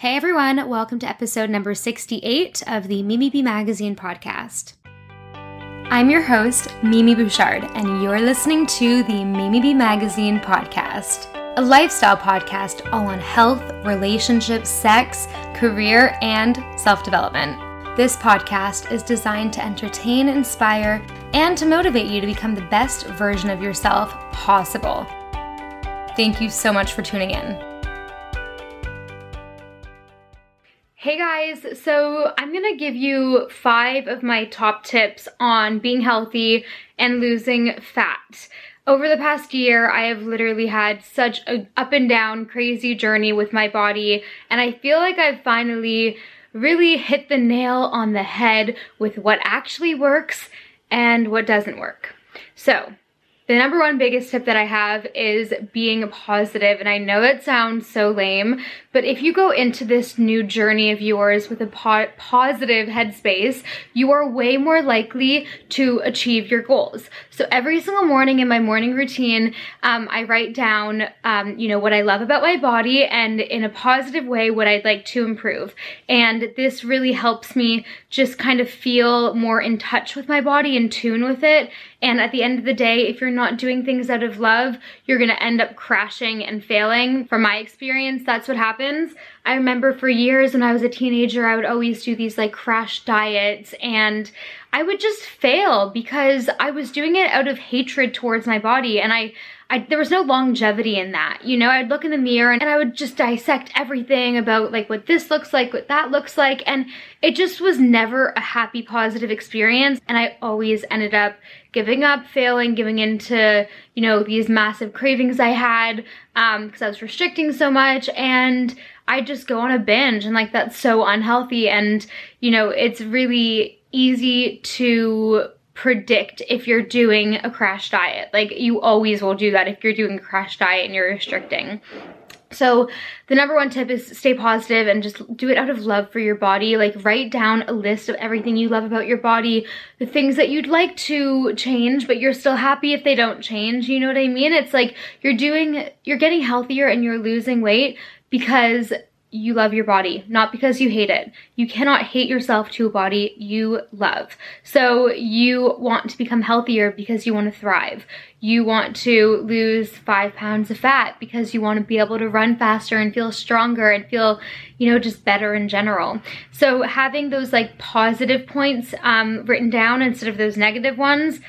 Hey everyone, welcome to episode number 68 of the Mimi B Magazine podcast. I'm your host, Mimi Bouchard, and you're listening to the Mimi B Magazine podcast, a lifestyle podcast all on health, relationships, sex, career, and self development. This podcast is designed to entertain, inspire, and to motivate you to become the best version of yourself possible. Thank you so much for tuning in. Hey guys, so I'm gonna give you five of my top tips on being healthy and losing fat. Over the past year, I have literally had such a up and down crazy journey with my body, and I feel like I've finally really hit the nail on the head with what actually works and what doesn't work. So, the number one biggest tip that I have is being positive, and I know that sounds so lame, but if you go into this new journey of yours with a po positive headspace, you are way more likely to achieve your goals. So every single morning in my morning routine, um, I write down, um, you know, what I love about my body and in a positive way, what I'd like to improve. And this really helps me just kind of feel more in touch with my body, in tune with it, and at the end of the day, if you're not doing things out of love, you're gonna end up crashing and failing. From my experience, that's what happens. I remember for years when I was a teenager, I would always do these like crash diets and I would just fail because I was doing it out of hatred towards my body and I I, there was no longevity in that. You know, I'd look in the mirror and, and I would just dissect everything about like what this looks like, what that looks like. And it just was never a happy, positive experience. And I always ended up giving up, failing, giving into, you know, these massive cravings I had um, because um, I was restricting so much. And I just go on a binge and like that's so unhealthy. And, you know, it's really easy to predict if you're doing a crash diet. Like you always will do that if you're doing a crash diet and you're restricting. So the number one tip is stay positive and just do it out of love for your body. Like write down a list of everything you love about your body, the things that you'd like to change, but you're still happy if they don't change. You know what I mean? It's like you're doing, you're getting healthier and you're losing weight because you love your body, not because you hate it. You cannot hate yourself to a body you love. So you want to become healthier because you want to thrive. You want to lose five pounds of fat because you want to be able to run faster and feel stronger and feel, you know, just better in general. So having those like positive points um, written down instead of those negative ones,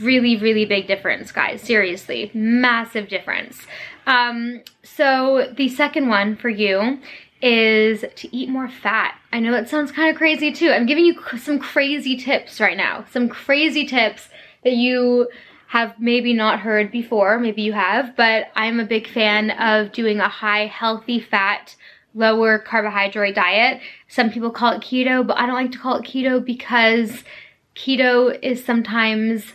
really, really big difference, guys. Seriously, massive difference. Um, so the second one for you is to eat more fat. I know that sounds kind of crazy too. I'm giving you some crazy tips right now. Some crazy tips that you have maybe not heard before, maybe you have, but I'm a big fan of doing a high healthy fat lower carbohydrate diet. Some people call it keto, but I don't like to call it keto because keto is sometimes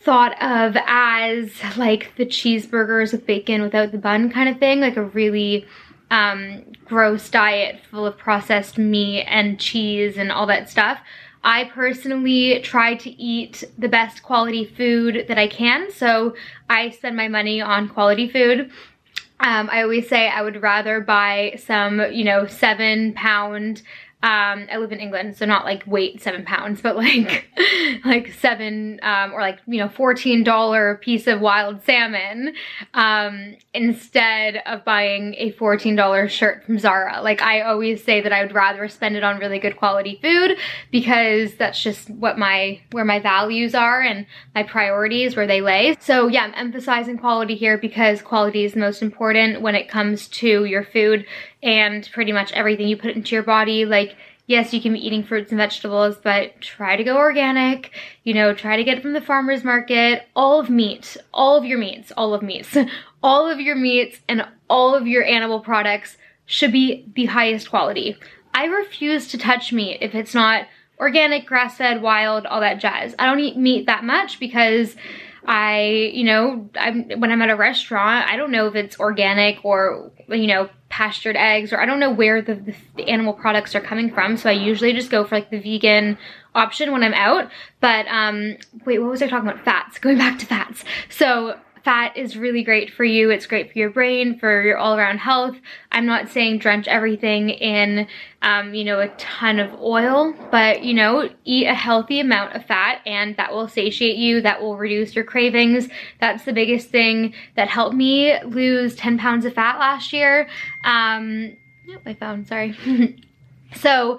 thought of as like the cheeseburgers with bacon without the bun kind of thing, like a really um, gross diet full of processed meat and cheese and all that stuff. I personally try to eat the best quality food that I can, so I spend my money on quality food. Um, I always say I would rather buy some, you know, seven pound um, I live in England, so not like weight seven pounds, but like like seven um, or like you know fourteen dollar piece of wild salmon um, instead of buying a fourteen dollar shirt from Zara. Like I always say that I would rather spend it on really good quality food because that's just what my where my values are and my priorities where they lay. So yeah, I'm emphasizing quality here because quality is the most important when it comes to your food and pretty much everything you put into your body. Like, yes, you can be eating fruits and vegetables, but try to go organic, you know, try to get it from the farmer's market. All of meat, all of your meats, all of meats, all of your meats and all of your animal products should be the highest quality. I refuse to touch meat if it's not organic, grass-fed, wild, all that jazz. I don't eat meat that much because I, you know, I'm, when I'm at a restaurant, I don't know if it's organic or, you know, pastured eggs or I don't know where the, the, animal products are coming from. So I usually just go for like the vegan option when I'm out. But um, wait, what was I talking about? Fats, going back to fats. So fat is really great for you. It's great for your brain, for your all-around health. I'm not saying drench everything in, um, you know, a ton of oil, but, you know, eat a healthy amount of fat and that will satiate you. That will reduce your cravings. That's the biggest thing that helped me lose 10 pounds of fat last year. Um, oh, my phone, sorry. so,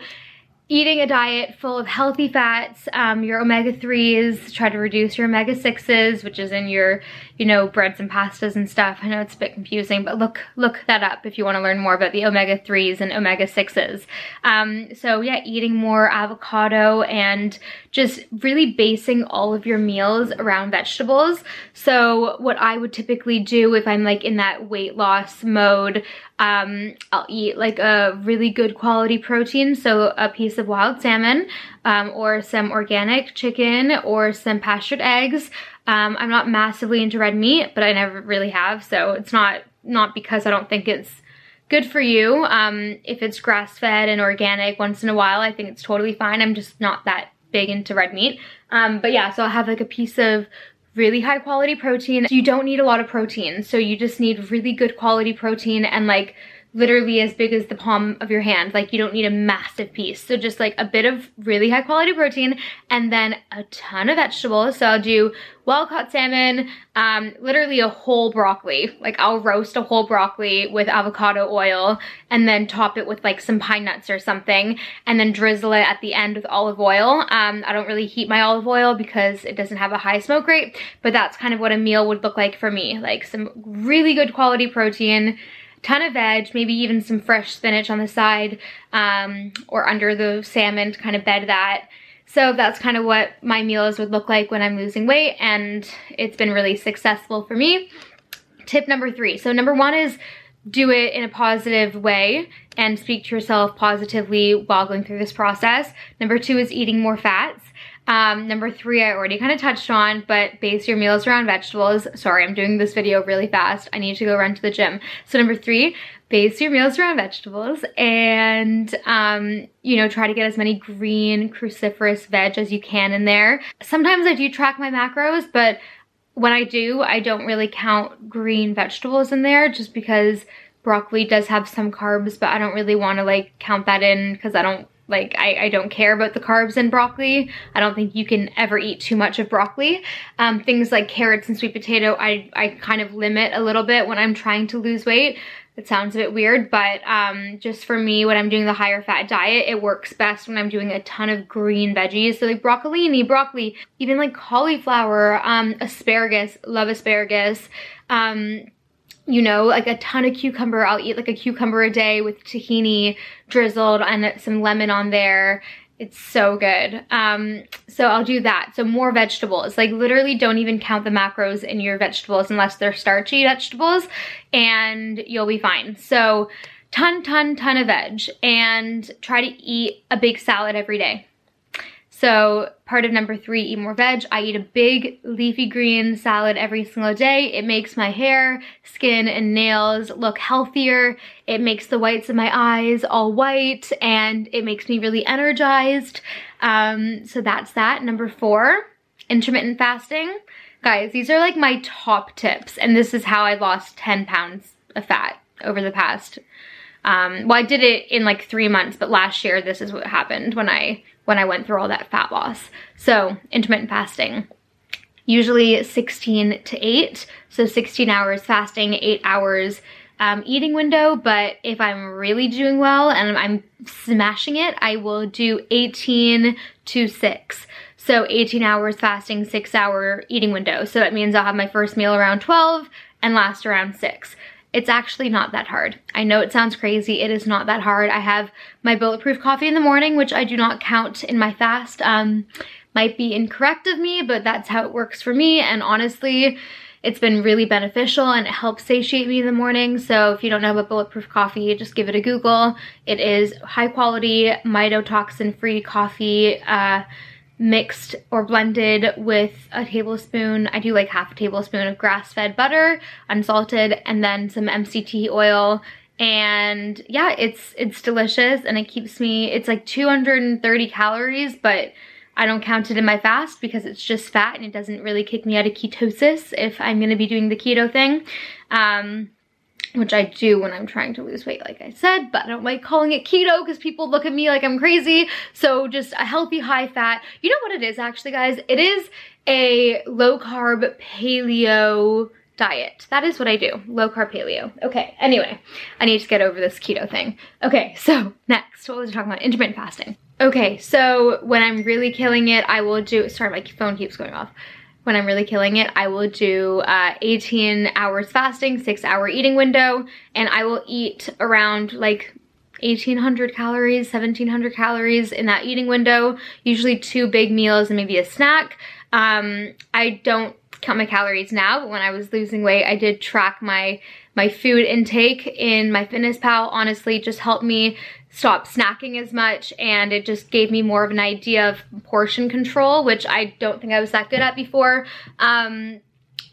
eating a diet full of healthy fats, um, your omega-3s, try to reduce your omega-6s, which is in your, you know, breads and pastas and stuff. I know it's a bit confusing, but look look that up if you want to learn more about the omega-3s and omega-6s. Um, so yeah, eating more avocado and just really basing all of your meals around vegetables. So what I would typically do if I'm like in that weight loss mode, um, I'll eat like a really good quality protein, so a piece of wild salmon um, or some organic chicken or some pastured eggs. Um, I'm not massively into red meat, but I never really have, so it's not not because I don't think it's good for you. Um, if it's grass-fed and organic once in a while, I think it's totally fine. I'm just not that big into red meat. Um, but yeah, so I'll have like a piece of really high quality protein. You don't need a lot of protein. So you just need really good quality protein and like literally as big as the palm of your hand. Like you don't need a massive piece. So just like a bit of really high quality protein and then a ton of vegetables. So I'll do wild caught salmon, um, literally a whole broccoli. Like I'll roast a whole broccoli with avocado oil and then top it with like some pine nuts or something and then drizzle it at the end with olive oil. Um, I don't really heat my olive oil because it doesn't have a high smoke rate, but that's kind of what a meal would look like for me. Like some really good quality protein, ton of veg, maybe even some fresh spinach on the side um, or under the salmon to kind of bed that. So that's kind of what my meals would look like when I'm losing weight and it's been really successful for me. Tip number three. So number one is do it in a positive way and speak to yourself positively while going through this process. Number two is eating more fats. Um, number three, I already kind of touched on, but base your meals around vegetables. Sorry, I'm doing this video really fast. I need to go run to the gym. So number three, base your meals around vegetables and, um, you know, try to get as many green cruciferous veg as you can in there. Sometimes I do track my macros, but when I do, I don't really count green vegetables in there just because broccoli does have some carbs, but I don't really want to like count that in because I don't like, I, I don't care about the carbs in broccoli. I don't think you can ever eat too much of broccoli. Um, things like carrots and sweet potato, I, I kind of limit a little bit when I'm trying to lose weight. It sounds a bit weird, but um, just for me, when I'm doing the higher fat diet, it works best when I'm doing a ton of green veggies. So like broccolini, broccoli, even like cauliflower, um, asparagus, love asparagus. Um, you know, like a ton of cucumber. I'll eat like a cucumber a day with tahini drizzled and some lemon on there. It's so good. Um, so I'll do that. So more vegetables. Like literally don't even count the macros in your vegetables unless they're starchy vegetables and you'll be fine. So ton, ton, ton of veg and try to eat a big salad every day. So part of number three, eat more veg. I eat a big leafy green salad every single day. It makes my hair, skin, and nails look healthier. It makes the whites of my eyes all white and it makes me really energized. Um, so that's that. Number four, intermittent fasting. Guys, these are like my top tips and this is how I lost 10 pounds of fat over the past um, well, I did it in like three months, but last year this is what happened when I when I went through all that fat loss. So intermittent fasting, usually 16 to 8. So 16 hours fasting, 8 hours um, eating window. But if I'm really doing well and I'm smashing it, I will do 18 to 6. So 18 hours fasting, 6 hour eating window. So that means I'll have my first meal around 12 and last around 6. It's actually not that hard. I know it sounds crazy. It is not that hard. I have my bulletproof coffee in the morning, which I do not count in my fast. Um, might be incorrect of me, but that's how it works for me. And honestly, it's been really beneficial and it helps satiate me in the morning. So if you don't know about bulletproof coffee, just give it a Google. It is high quality, mycotoxin free coffee. Uh, mixed or blended with a tablespoon, I do like half a tablespoon of grass-fed butter, unsalted, and then some MCT oil. And yeah, it's it's delicious and it keeps me, it's like 230 calories, but I don't count it in my fast because it's just fat and it doesn't really kick me out of ketosis if I'm gonna be doing the keto thing. Um, which I do when I'm trying to lose weight, like I said, but I don't like calling it keto because people look at me like I'm crazy. So just a healthy high fat. You know what it is actually, guys? It is a low carb paleo diet. That is what I do, low carb paleo. Okay, anyway, I need to get over this keto thing. Okay, so next, what was I talking about? Intermittent fasting. Okay, so when I'm really killing it, I will do, sorry, my phone keeps going off when I'm really killing it, I will do uh, 18 hours fasting, six hour eating window, and I will eat around like 1800 calories, 1700 calories in that eating window, usually two big meals and maybe a snack. Um, I don't count my calories now, but when I was losing weight, I did track my my food intake in MyFitnessPal Honestly, just helped me stop snacking as much and it just gave me more of an idea of portion control, which I don't think I was that good at before. Um,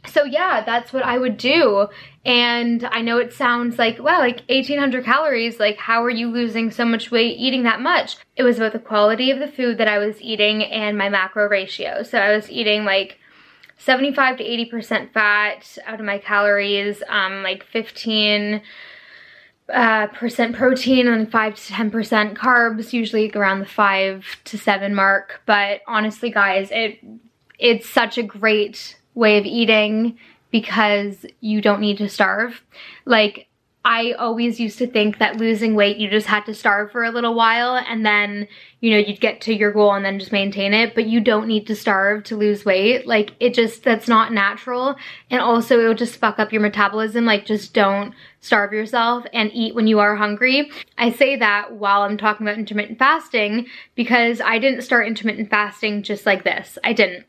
so yeah, that's what I would do. And I know it sounds like, wow, like 1800 calories, like how are you losing so much weight eating that much? It was about the quality of the food that I was eating and my macro ratio. So I was eating like 75 to 80% fat out of my calories, um, like 15 uh, percent protein and 5 to 10% carbs, usually around the 5 to 7 mark. But honestly, guys, it it's such a great way of eating because you don't need to starve. Like, I always used to think that losing weight, you just had to starve for a little while and then, you know, you'd get to your goal and then just maintain it. But you don't need to starve to lose weight. Like, it just, that's not natural. And also, it will just fuck up your metabolism. Like, just don't starve yourself and eat when you are hungry. I say that while I'm talking about intermittent fasting because I didn't start intermittent fasting just like this. I didn't.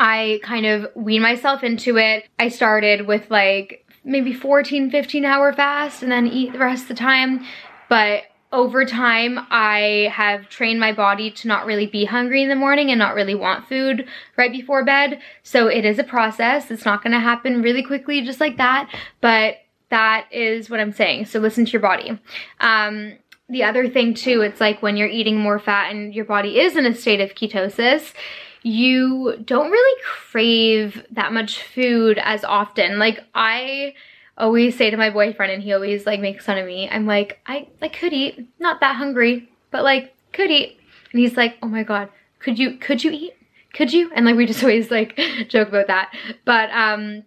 I kind of weaned myself into it. I started with like maybe 14, 15 hour fast and then eat the rest of the time. But over time, I have trained my body to not really be hungry in the morning and not really want food right before bed. So it is a process. It's not gonna happen really quickly just like that, but that is what I'm saying. So listen to your body. Um, the other thing too, it's like when you're eating more fat and your body is in a state of ketosis, you don't really crave that much food as often. Like I always say to my boyfriend and he always like makes fun of me. I'm like, I, I could eat, not that hungry, but like could eat. And he's like, oh my God, could you, could you eat? Could you? And like we just always like joke about that. But um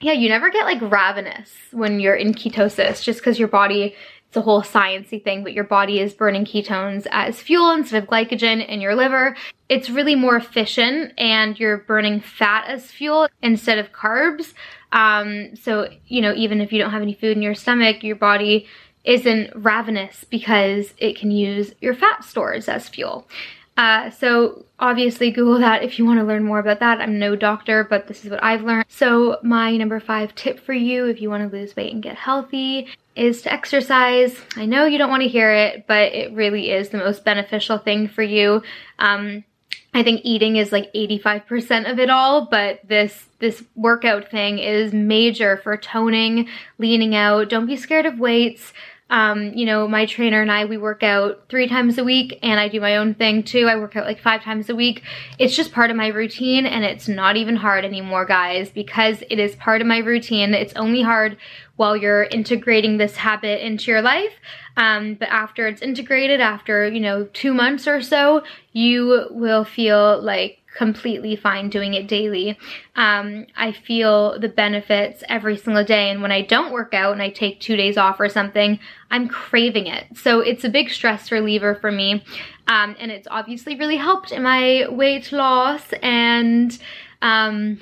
yeah, you never get like ravenous when you're in ketosis just because your body it's a whole sciencey thing, but your body is burning ketones as fuel instead of glycogen in your liver. It's really more efficient and you're burning fat as fuel instead of carbs. Um, so, you know, even if you don't have any food in your stomach, your body isn't ravenous because it can use your fat stores as fuel. Uh, so obviously Google that if you want to learn more about that. I'm no doctor, but this is what I've learned. So my number five tip for you if you want to lose weight and get healthy is to exercise. I know you don't want to hear it, but it really is the most beneficial thing for you. Um, I think eating is like 85% of it all, but this this workout thing is major for toning, leaning out. Don't be scared of weights. Um, you know, my trainer and I, we work out three times a week and I do my own thing too. I work out like five times a week. It's just part of my routine and it's not even hard anymore, guys, because it is part of my routine. It's only hard while you're integrating this habit into your life. Um, but after it's integrated, after, you know, two months or so, you will feel like completely fine doing it daily. Um, I feel the benefits every single day. And when I don't work out and I take two days off or something, I'm craving it. So it's a big stress reliever for me. Um, and it's obviously really helped in my weight loss and, um,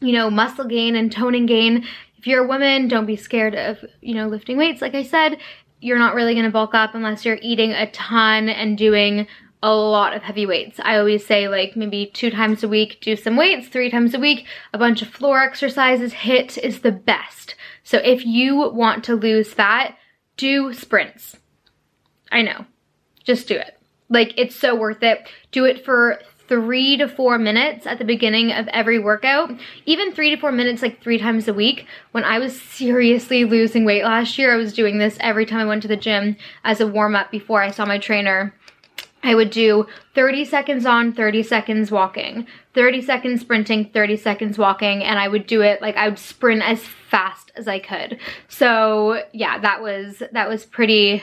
you know, muscle gain and toning gain. If you're a woman, don't be scared of, you know, lifting weights. Like I said, you're not really going to bulk up unless you're eating a ton and doing a lot of heavy weights. I always say like maybe two times a week, do some weights, three times a week, a bunch of floor exercises, HIIT is the best. So if you want to lose fat, do sprints. I know, just do it. Like it's so worth it. Do it for three to four minutes at the beginning of every workout. Even three to four minutes like three times a week. When I was seriously losing weight last year, I was doing this every time I went to the gym as a warm up before I saw my trainer I would do 30 seconds on, 30 seconds walking, 30 seconds sprinting, 30 seconds walking, and I would do it like I would sprint as fast as I could. So yeah, that was that was pretty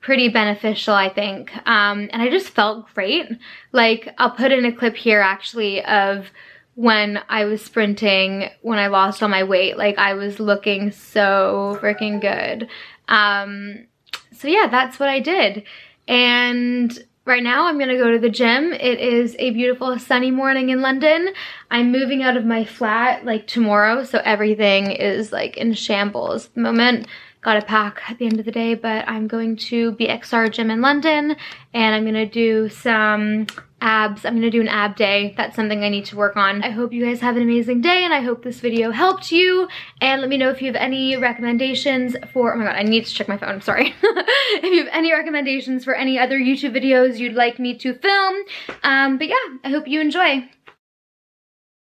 pretty beneficial, I think. Um, and I just felt great. Like I'll put in a clip here actually of when I was sprinting, when I lost all my weight, like I was looking so freaking good. Um, so yeah, that's what I did. And Right now I'm gonna go to the gym. It is a beautiful sunny morning in London. I'm moving out of my flat like tomorrow, so everything is like in shambles the moment gotta pack at the end of the day, but I'm going to BXR gym in London and I'm gonna do some abs. I'm gonna do an ab day. That's something I need to work on. I hope you guys have an amazing day and I hope this video helped you. And let me know if you have any recommendations for, oh my god, I need to check my phone, I'm sorry. if you have any recommendations for any other YouTube videos you'd like me to film. Um, but yeah, I hope you enjoy.